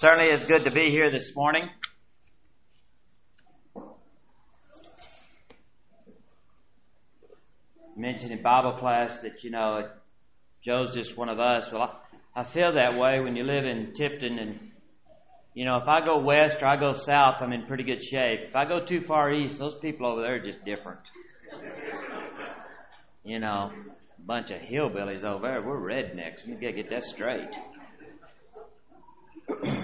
Certainly it's good to be here this morning. Mentioned in Bible class that, you know, Joe's just one of us. Well, I, I feel that way when you live in Tipton and, you know, if I go west or I go south, I'm in pretty good shape. If I go too far east, those people over there are just different. You know, a bunch of hillbillies over there. We're rednecks. You gotta get that straight.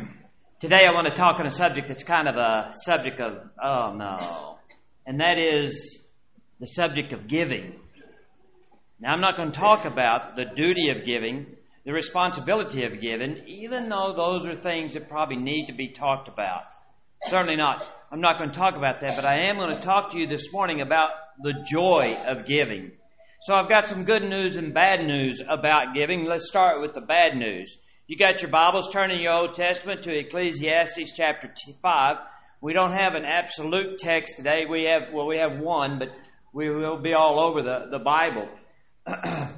Today I want to talk on a subject that's kind of a subject of, oh no, and that is the subject of giving. Now I'm not going to talk about the duty of giving, the responsibility of giving, even though those are things that probably need to be talked about. Certainly not. I'm not going to talk about that, but I am going to talk to you this morning about the joy of giving. So I've got some good news and bad news about giving. Let's start with the bad news. You got your Bibles, turn in your Old Testament to Ecclesiastes chapter 5. We don't have an absolute text today. We have, well, we have one, but we will be all over the, the Bible.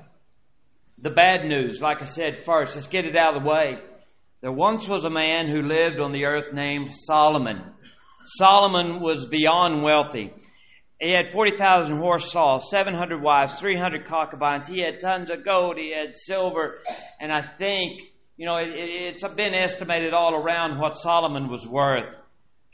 the bad news, like I said first, let's get it out of the way. There once was a man who lived on the earth named Solomon. Solomon was beyond wealthy. He had 40,000 horse stalls, 700 wives, 300 concubines. He had tons of gold. He had silver. And I think you know, it, it's been estimated all around what Solomon was worth.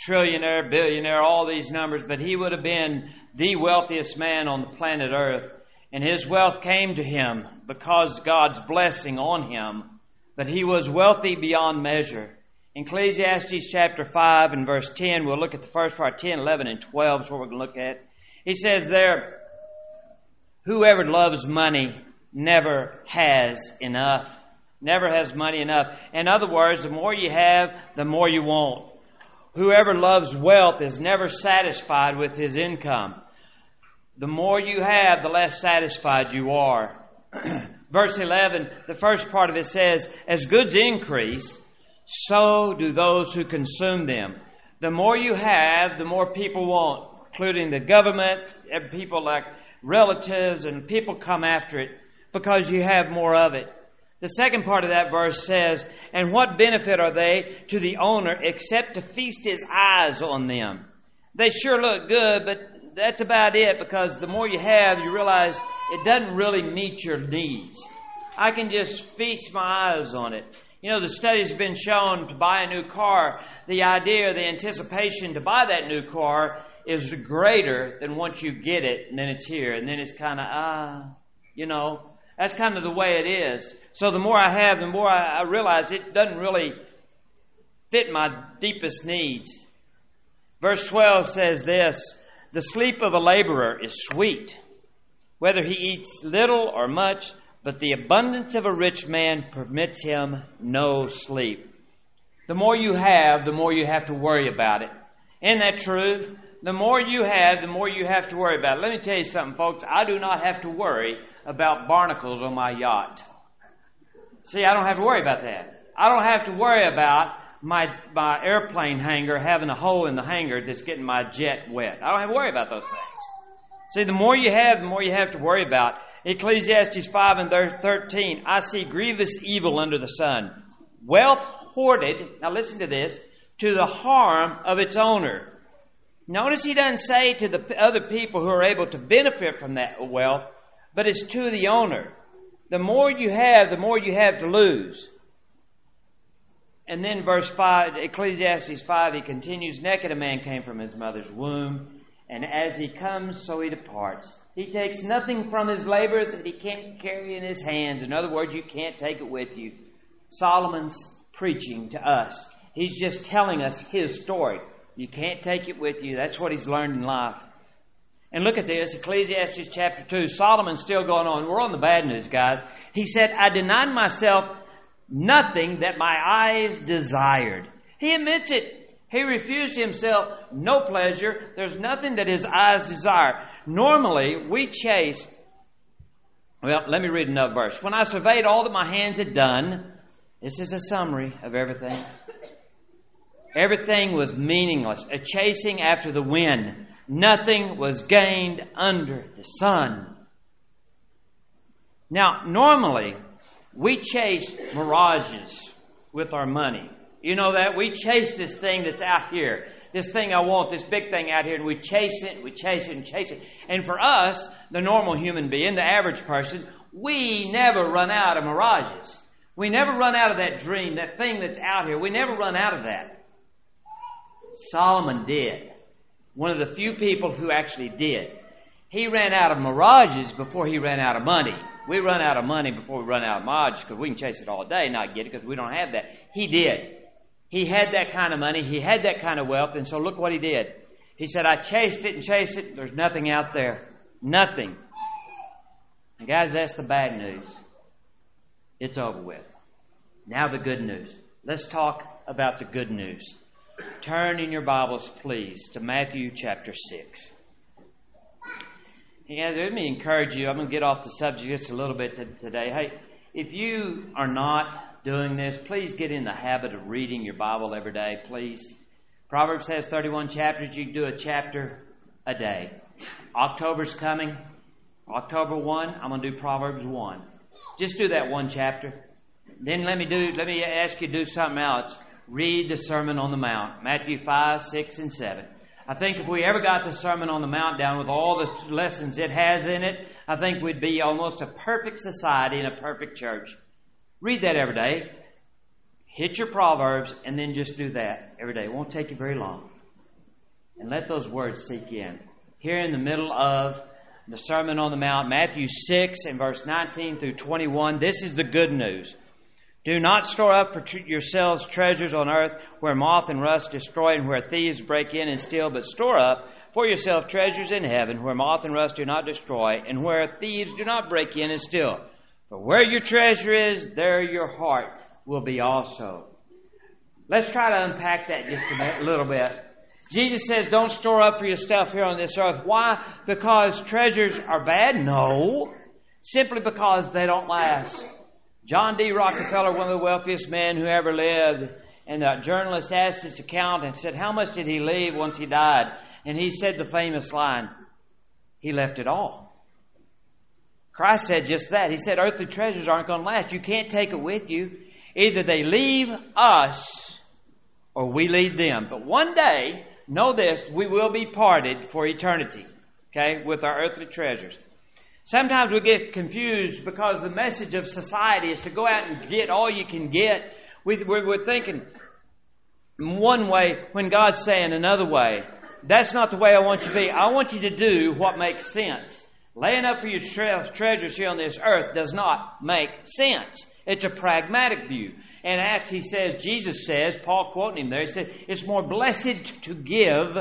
Trillionaire, billionaire, all these numbers, but he would have been the wealthiest man on the planet Earth. And his wealth came to him because God's blessing on him. But he was wealthy beyond measure. Ecclesiastes chapter 5 and verse 10, we'll look at the first part, 10, 11, and 12 is what we're going to look at. He says there, Whoever loves money never has enough never has money enough. In other words, the more you have, the more you want. Whoever loves wealth is never satisfied with his income. The more you have, the less satisfied you are. Verse 11, the first part of it says, As goods increase, so do those who consume them. The more you have, the more people want, including the government, people like relatives, and people come after it because you have more of it. The second part of that verse says, And what benefit are they to the owner except to feast his eyes on them? They sure look good, but that's about it because the more you have, you realize it doesn't really meet your needs. I can just feast my eyes on it. You know, the study's been shown to buy a new car, the idea, the anticipation to buy that new car is greater than once you get it and then it's here and then it's kind of, ah, you know, that's kind of the way it is. So the more I have, the more I, I realize it doesn't really fit my deepest needs. Verse 12 says this The sleep of a laborer is sweet, whether he eats little or much, but the abundance of a rich man permits him no sleep. The more you have, the more you have to worry about it. Isn't that true? The more you have, the more you have to worry about it. Let me tell you something, folks. I do not have to worry about barnacles on my yacht. See, I don't have to worry about that. I don't have to worry about my, my airplane hangar having a hole in the hangar that's getting my jet wet. I don't have to worry about those things. See, the more you have, the more you have to worry about. Ecclesiastes 5 and 13, I see grievous evil under the sun. Wealth hoarded, now listen to this, to the harm of its owner. Notice he doesn't say to the other people who are able to benefit from that wealth, but it's to the owner. The more you have, the more you have to lose. And then verse 5, Ecclesiastes 5, he continues, Naked a man came from his mother's womb, and as he comes, so he departs. He takes nothing from his labor that he can't carry in his hands. In other words, you can't take it with you. Solomon's preaching to us. He's just telling us his story. You can't take it with you. That's what he's learned in life. And look at this, Ecclesiastes chapter 2. Solomon's still going on. We're on the bad news, guys. He said, I denied myself nothing that my eyes desired. He admits it. He refused himself no pleasure. There's nothing that his eyes desire. Normally, we chase. Well, let me read another verse. When I surveyed all that my hands had done, this is a summary of everything. Everything was meaningless, a chasing after the wind. Nothing was gained under the sun. Now, normally, we chase mirages with our money. You know that? We chase this thing that's out here. This thing I want, this big thing out here, and we chase it, we chase it, and chase it. And for us, the normal human being, the average person, we never run out of mirages. We never run out of that dream, that thing that's out here. We never run out of that. Solomon did. One of the few people who actually did. He ran out of mirages before he ran out of money. We run out of money before we run out of mirages because we can chase it all day and not get it because we don't have that. He did. He had that kind of money. He had that kind of wealth. And so look what he did. He said, I chased it and chased it. There's nothing out there. Nothing. And guys, that's the bad news. It's over with. Now the good news. Let's talk about the good news. Turn in your Bibles, please, to Matthew chapter 6. Hey guys, let me encourage you. I'm going to get off the subject just a little bit today. Hey, if you are not doing this, please get in the habit of reading your Bible every day, please. Proverbs has 31 chapters. You do a chapter a day. October's coming. October 1, I'm going to do Proverbs 1. Just do that one chapter. Then let me do let me ask you to do something else. Read the Sermon on the Mount, Matthew 5, 6, and 7. I think if we ever got the Sermon on the Mount down with all the lessons it has in it, I think we'd be almost a perfect society and a perfect church. Read that every day. Hit your Proverbs and then just do that every day. It won't take you very long. And let those words sink in. Here in the middle of the Sermon on the Mount, Matthew 6 and verse 19 through 21, this is the good news. Do not store up for yourselves treasures on earth where moth and rust destroy and where thieves break in and steal, but store up for yourself treasures in heaven where moth and rust do not destroy and where thieves do not break in and steal. For where your treasure is, there your heart will be also. Let's try to unpack that just a little bit. Jesus says, don't store up for yourself here on this earth. Why? Because treasures are bad? No. Simply because they don't last. John D. Rockefeller, one of the wealthiest men who ever lived, and the journalist asked his accountant, said, How much did he leave once he died? And he said the famous line, He left it all. Christ said just that. He said, Earthly treasures aren't going to last. You can't take it with you. Either they leave us or we leave them. But one day, know this, we will be parted for eternity, okay, with our earthly treasures. Sometimes we get confused because the message of society is to go out and get all you can get. We, are thinking one way when God's saying another way. That's not the way I want you to be. I want you to do what makes sense. Laying up for yourselves treasures here on this earth does not make sense. It's a pragmatic view. And Acts, he says, Jesus says, Paul quoting him there, he said, it's more blessed to give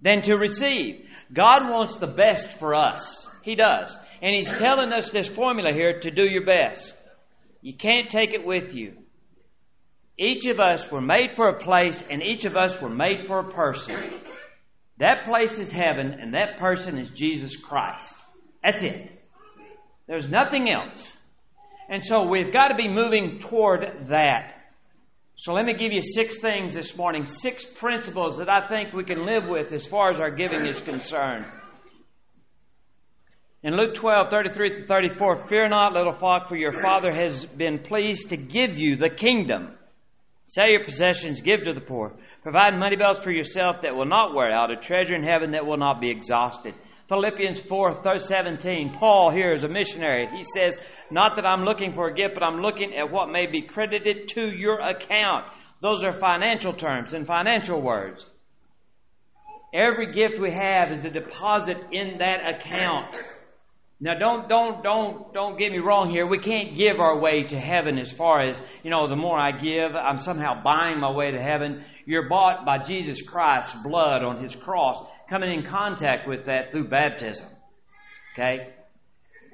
than to receive. God wants the best for us. He does. And He's telling us this formula here to do your best. You can't take it with you. Each of us were made for a place, and each of us were made for a person. That place is heaven, and that person is Jesus Christ. That's it. There's nothing else. And so we've got to be moving toward that. So let me give you six things this morning, six principles that I think we can live with as far as our giving is concerned. In Luke 12, 33 to 34, fear not, little flock, for your Father has been pleased to give you the kingdom. Sell your possessions, give to the poor. Provide money belts for yourself that will not wear out, a treasure in heaven that will not be exhausted. Philippians 4, 17, Paul here is a missionary. He says, Not that I'm looking for a gift, but I'm looking at what may be credited to your account. Those are financial terms and financial words. Every gift we have is a deposit in that account. Now don't don't don't don't get me wrong here. We can't give our way to heaven as far as, you know, the more I give, I'm somehow buying my way to heaven. You're bought by Jesus Christ's blood on his cross, coming in contact with that through baptism. Okay?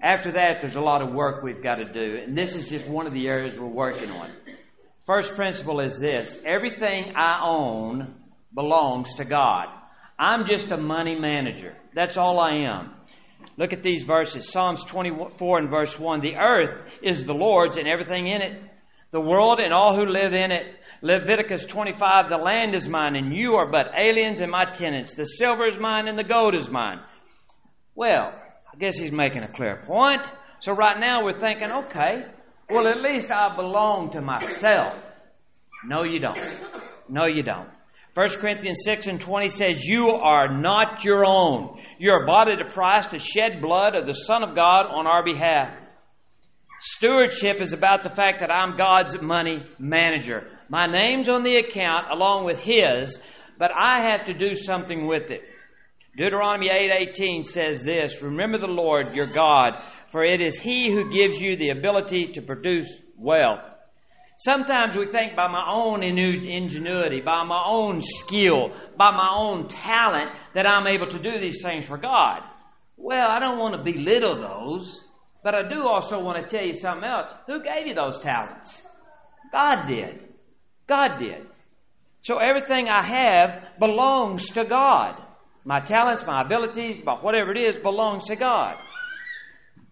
After that, there's a lot of work we've got to do, and this is just one of the areas we're working on. First principle is this everything I own belongs to God. I'm just a money manager. That's all I am. Look at these verses Psalms 24 and verse 1. The earth is the Lord's and everything in it, the world and all who live in it. Leviticus 25 The land is mine, and you are but aliens and my tenants. The silver is mine, and the gold is mine. Well, I guess he's making a clear point. So right now we're thinking, okay, well, at least I belong to myself. No, you don't. No, you don't. 1 Corinthians 6 and 20 says, You are not your own. You are bought at a price to shed blood of the Son of God on our behalf. Stewardship is about the fact that I'm God's money manager. My name's on the account along with His, but I have to do something with it. Deuteronomy 8:18 says this, "Remember the Lord your God, for it is he who gives you the ability to produce wealth." Sometimes we think by my own ingenuity, by my own skill, by my own talent that I'm able to do these things for God. Well, I don't want to belittle those. But I do also want to tell you something else. Who gave you those talents? God did. God did. So everything I have belongs to God. My talents, my abilities, but whatever it is belongs to God.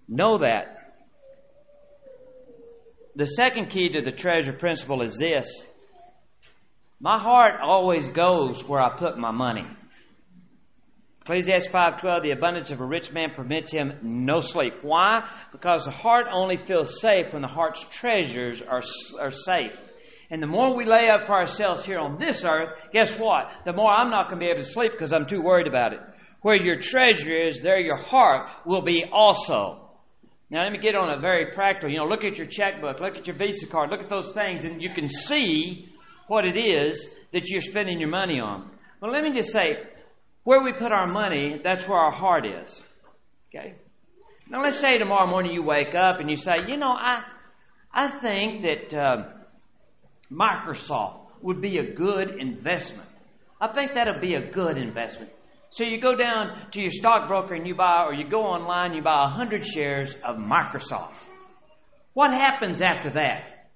Know that. The second key to the treasure principle is this. My heart always goes where I put my money. Ecclesiastes 5:12 the abundance of a rich man permits him no sleep. Why? Because the heart only feels safe when the heart's treasures are are safe. And the more we lay up for ourselves here on this earth, guess what? The more I'm not going to be able to sleep because I'm too worried about it. Where your treasure is, there your heart will be also. Now let me get on a very practical. You know, look at your checkbook, look at your Visa card, look at those things, and you can see what it is that you're spending your money on. Well, let me just say, where we put our money, that's where our heart is. Okay? Now, let's say tomorrow morning you wake up and you say, you know, I, I think that uh, Microsoft would be a good investment. I think that'll be a good investment. So you go down to your stockbroker and you buy, or you go online, you buy 100 shares of Microsoft. What happens after that?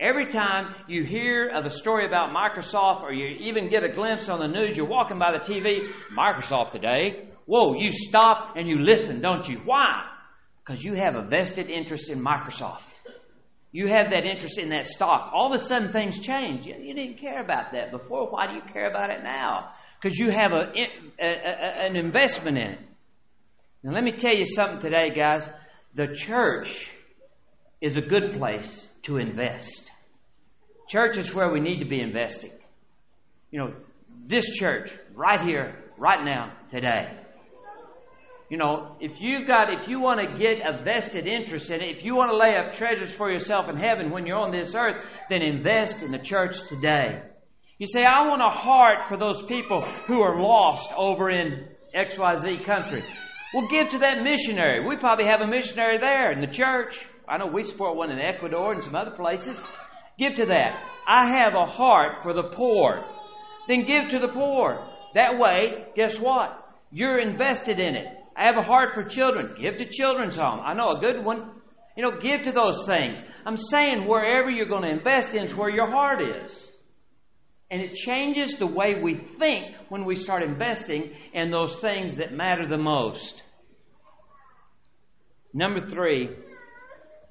Every time you hear of a story about Microsoft or you even get a glimpse on the news, you're walking by the TV, Microsoft today. Whoa, you stop and you listen, don't you? Why? Because you have a vested interest in Microsoft. You have that interest in that stock. All of a sudden things change. You didn't care about that before. Why do you care about it now? Because you have a, a, a, an investment in it. Now, let me tell you something today, guys. The church is a good place to invest. Church is where we need to be investing. You know, this church, right here, right now, today. You know, if you've got, if you want to get a vested interest in it, if you want to lay up treasures for yourself in heaven when you're on this earth, then invest in the church today. You say, I want a heart for those people who are lost over in XYZ country. Well, give to that missionary. We probably have a missionary there in the church. I know we support one in Ecuador and some other places. Give to that. I have a heart for the poor. Then give to the poor. That way, guess what? You're invested in it. I have a heart for children. Give to children's home. I know a good one. You know, give to those things. I'm saying wherever you're going to invest in is where your heart is. And it changes the way we think when we start investing in those things that matter the most. Number three,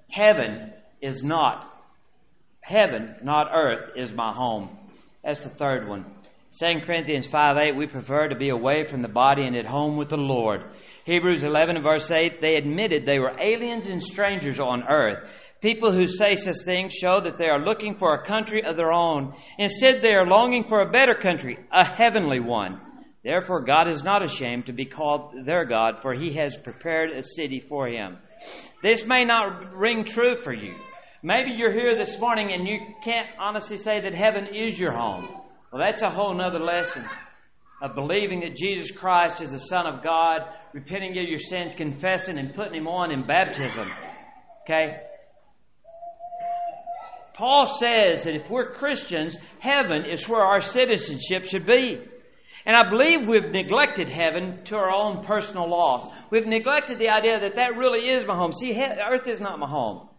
Heaven is not, heaven, not earth, is my home. That's the third one. 2 Corinthians 5 8, we prefer to be away from the body and at home with the Lord. Hebrews 11 verse 8, they admitted they were aliens and strangers on earth. People who say such things show that they are looking for a country of their own. Instead, they are longing for a better country, a heavenly one. Therefore, God is not ashamed to be called their God, for he has prepared a city for him. This may not ring true for you. Maybe you're here this morning and you can't honestly say that heaven is your home. Well, that's a whole nother lesson of believing that Jesus Christ is the Son of God, repenting of your sins, confessing, and putting Him on in baptism. Okay? Paul says that if we're Christians, heaven is where our citizenship should be. And I believe we've neglected heaven to our own personal loss. We've neglected the idea that that really is my home. See, earth is not my home.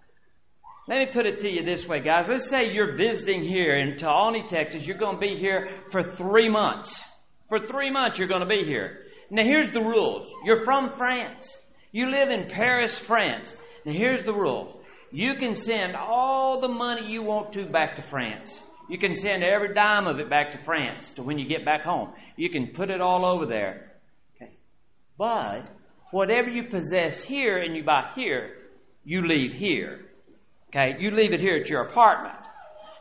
Let me put it to you this way, guys. Let's say you're visiting here in Tawney, Texas. You're going to be here for three months. For three months, you're going to be here. Now, here's the rules. You're from France. You live in Paris, France. Now, here's the rules. You can send all the money you want to back to France. You can send every dime of it back to France to when you get back home. You can put it all over there. Okay. But whatever you possess here and you buy here, you leave here. Okay? You leave it here at your apartment.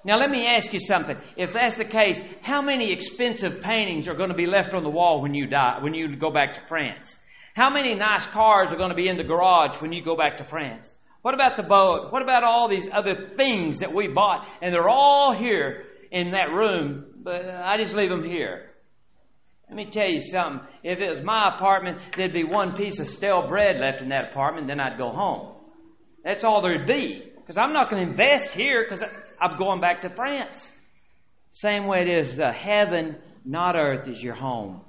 Now, let me ask you something. If that's the case, how many expensive paintings are going to be left on the wall when you die, when you go back to France? How many nice cars are going to be in the garage when you go back to France? What about the boat? What about all these other things that we bought? And they're all here in that room, but I just leave them here. Let me tell you something. If it was my apartment, there'd be one piece of stale bread left in that apartment, then I'd go home. That's all there'd be. Because I'm not going to invest here because I'm going back to France. Same way it is, the heaven, not earth, is your home.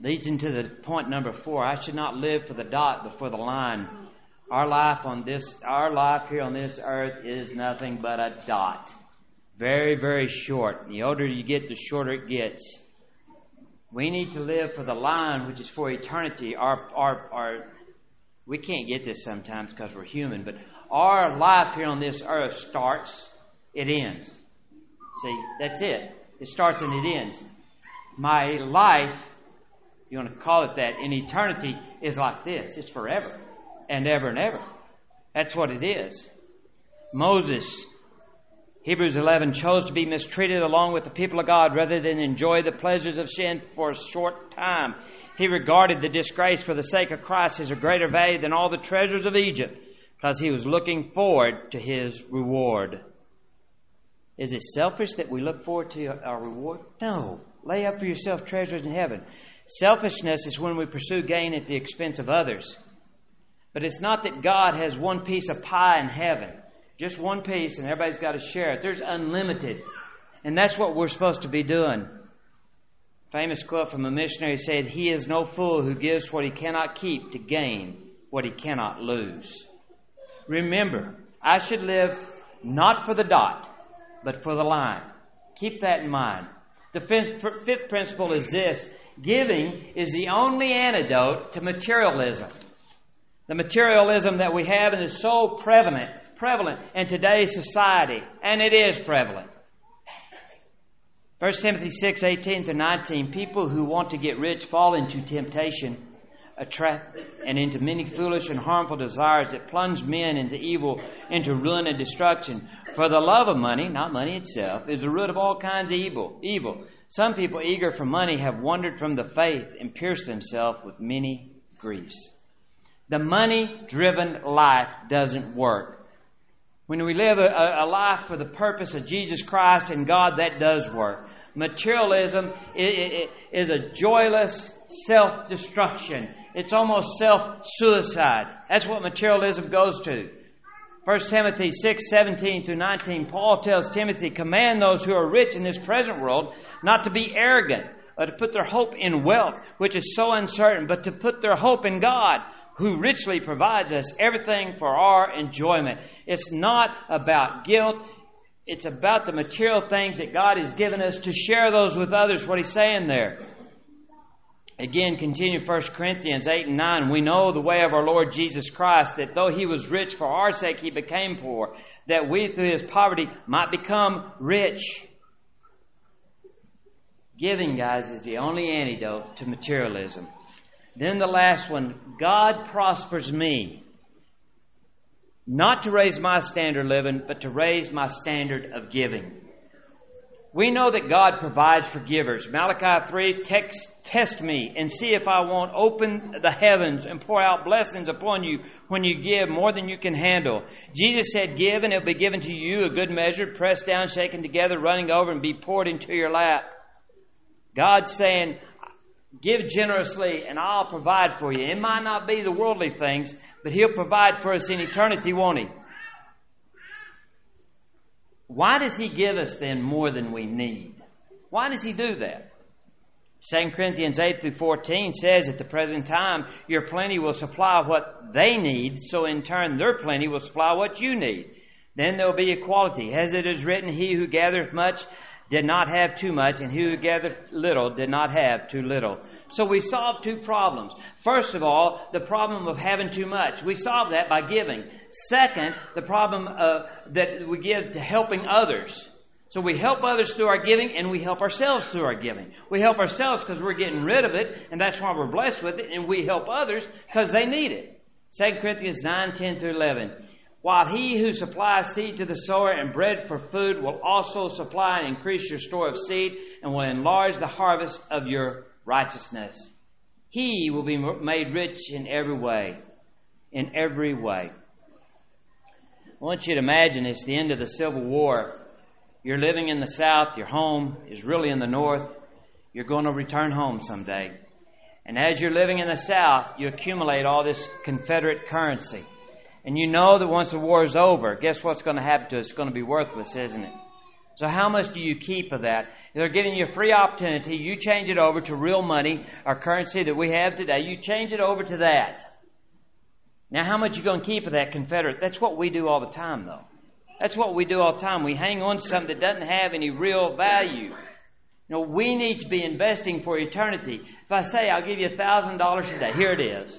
Leads into the point number four. I should not live for the dot, but for the line. Our life on this, our life here on this earth is nothing but a dot. Very, very short. The older you get, the shorter it gets. We need to live for the line, which is for eternity. Our, our, our, we can't get this sometimes because we're human, but our life here on this earth starts, it ends. See, that's it. It starts and it ends. My life, you want to call it that, in eternity is like this. It's forever and ever and ever. That's what it is. Moses, Hebrews 11, chose to be mistreated along with the people of God rather than enjoy the pleasures of sin for a short time. He regarded the disgrace for the sake of Christ as a greater value than all the treasures of Egypt because he was looking forward to his reward. Is it selfish that we look forward to our reward? No. Lay up for yourself treasures in heaven. Selfishness is when we pursue gain at the expense of others. But it's not that God has one piece of pie in heaven, just one piece, and everybody's got to share it. There's unlimited. And that's what we're supposed to be doing. Famous quote from a missionary said, He is no fool who gives what he cannot keep to gain what he cannot lose. Remember, I should live not for the dot, but for the line. Keep that in mind. The fifth principle is this giving is the only antidote to materialism. The materialism that we have and is so prevalent, prevalent in today's society, and it is prevalent. 1 Timothy 6, 18 to 19, people who want to get rich fall into temptation, a trap, and into many foolish and harmful desires that plunge men into evil, into ruin and destruction. For the love of money, not money itself, is the root of all kinds of evil. Evil. Some people eager for money have wandered from the faith and pierced themselves with many griefs. The money driven life doesn't work. When we live a, a, life for the purpose of Jesus Christ and God, that does work. Materialism is a joyless self destruction. It's almost self suicide. That's what materialism goes to. 1 Timothy 6, 17 through 19, Paul tells Timothy, Command those who are rich in this present world not to be arrogant, or to put their hope in wealth, which is so uncertain, but to put their hope in God who richly provides us everything for our enjoyment. It's not about guilt. It's about the material things that God has given us to share those with others, what he's saying there. Again, continue 1 Corinthians 8 and 9. We know the way of our Lord Jesus Christ, that though he was rich for our sake, he became poor, that we through his poverty might become rich. Giving, guys, is the only antidote to materialism. Then the last one God prospers me. Not to raise my standard of living, but to raise my standard of giving. We know that God provides for givers. Malachi 3 text, Test me and see if I won't open the heavens and pour out blessings upon you when you give more than you can handle. Jesus said, Give and it'll be given to you a good measure, pressed down, shaken together, running over, and be poured into your lap. God's saying, Give generously and I'll provide for you. It might not be the worldly things, but He'll provide for us in eternity, won't He? Why does He give us then more than we need? Why does He do that? 2 Corinthians 8 through 14 says, At the present time, your plenty will supply what they need, so in turn, their plenty will supply what you need. Then there will be equality. As it is written, He who gathereth much did not have too much, and he who gathered little did not have too little. So we solved two problems. First of all, the problem of having too much. We solved that by giving. Second, the problem uh, that we give to helping others. So we help others through our giving and we help ourselves through our giving. We help ourselves because we're getting rid of it and that's why we're blessed with it and we help others because they need it. 2 Corinthians 9, 10 through 11. While he who supplies seed to the sower and bread for food will also supply and increase your store of seed and will enlarge the harvest of your righteousness. He will be made rich in every way. In every way. I want you to imagine it's the end of the Civil War. You're living in the South, your home is really in the North. You're going to return home someday. And as you're living in the South, you accumulate all this Confederate currency. And you know that once the war is over, guess what's going to happen to it? It's going to be worthless, isn't it? So how much do you keep of that? They're giving you a free opportunity. You change it over to real money, our currency that we have today. You change it over to that. Now, how much are you going to keep of that Confederate? That's what we do all the time, though. That's what we do all the time. We hang on to something that doesn't have any real value. You know, we need to be investing for eternity. If I say I'll give you a thousand dollars today, here it is.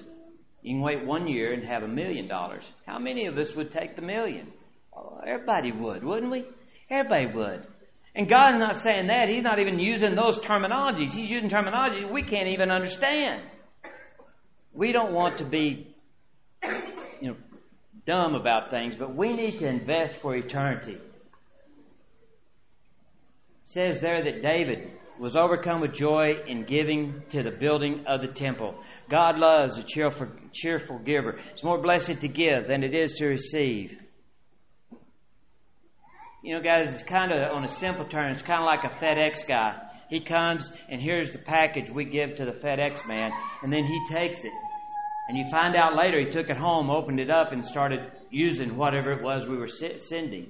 You can wait one year and have a million dollars. How many of us would take the million? Oh, everybody would, wouldn't we? Everybody would. And God's not saying that. He's not even using those terminologies. He's using terminology we can't even understand. We don't want to be, you know, dumb about things, but we need to invest for eternity. It says there that David was overcome with joy in giving to the building of the temple. God loves a cheerful, cheerful giver. It's more blessed to give than it is to receive. You know, guys, it's kind of on a simple term, it's kind of like a FedEx guy. He comes and here's the package we give to the FedEx man, and then he takes it. And you find out later he took it home, opened it up, and started using whatever it was we were sending.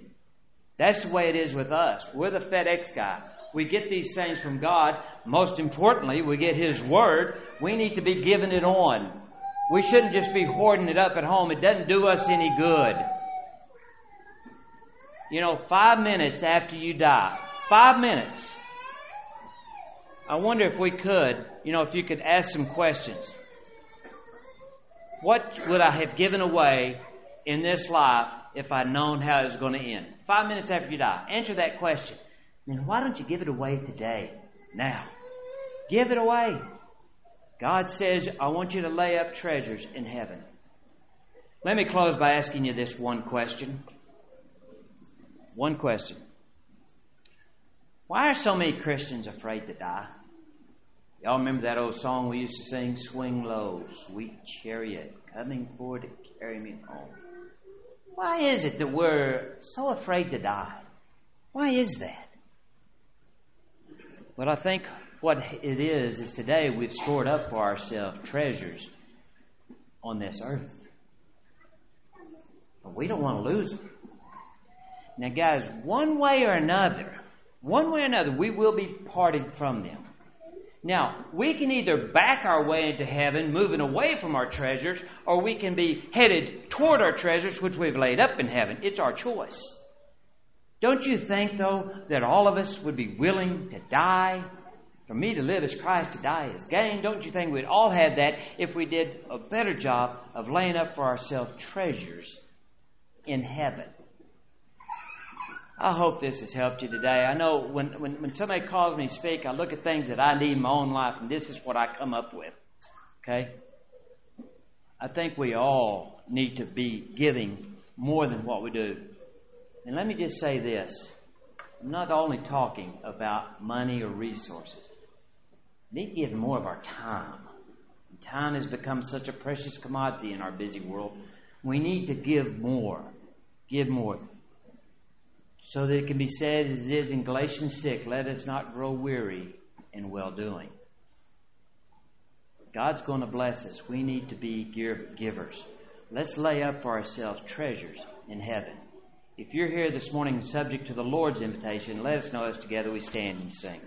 That's the way it is with us. We're the FedEx guy. We get these things from God. Most importantly, we get His Word. We need to be giving it on. We shouldn't just be hoarding it up at home. It doesn't do us any good. You know, five minutes after you die, five minutes. I wonder if we could, you know, if you could ask some questions. What would I have given away in this life if I'd known how it was going to end? Five minutes after you die. Answer that question then why don't you give it away today? Now. Give it away. God says, I want you to lay up treasures in heaven. Let me close by asking you this one question. One question. Why are so many Christians afraid to die? Y'all remember that old song we used to sing, Swing Low, Sweet Chariot, coming forward to carry me home? Why is it that we're so afraid to die? Why is that? But I think what it is, is today we've stored up for ourselves treasures on this earth. But we don't want to lose them. Now, guys, one way or another, one way or another, we will be parted from them. Now, we can either back our way into heaven, moving away from our treasures, or we can be headed toward our treasures, which we've laid up in heaven. It's our choice. Don't you think, though, that all of us would be willing to die? For me to live as Christ, to die is gain. Don't you think we'd all have that if we did a better job of laying up for ourselves treasures in heaven? I hope this has helped you today. I know when, when, when somebody calls me to speak, I look at things that I need in my own life, and this is what I come up with. Okay? I think we all need to be giving more than what we do. And let me just say this I'm not only talking about money or resources, we need to give more of our time. Time has become such a precious commodity in our busy world. We need to give more. Give more. So that it can be said, as it is in Galatians 6, let us not grow weary in well doing. God's going to bless us. We need to be givers. Let's lay up for ourselves treasures in heaven. If you're here this morning subject to the Lord's invitation, let us know as together we stand and sing.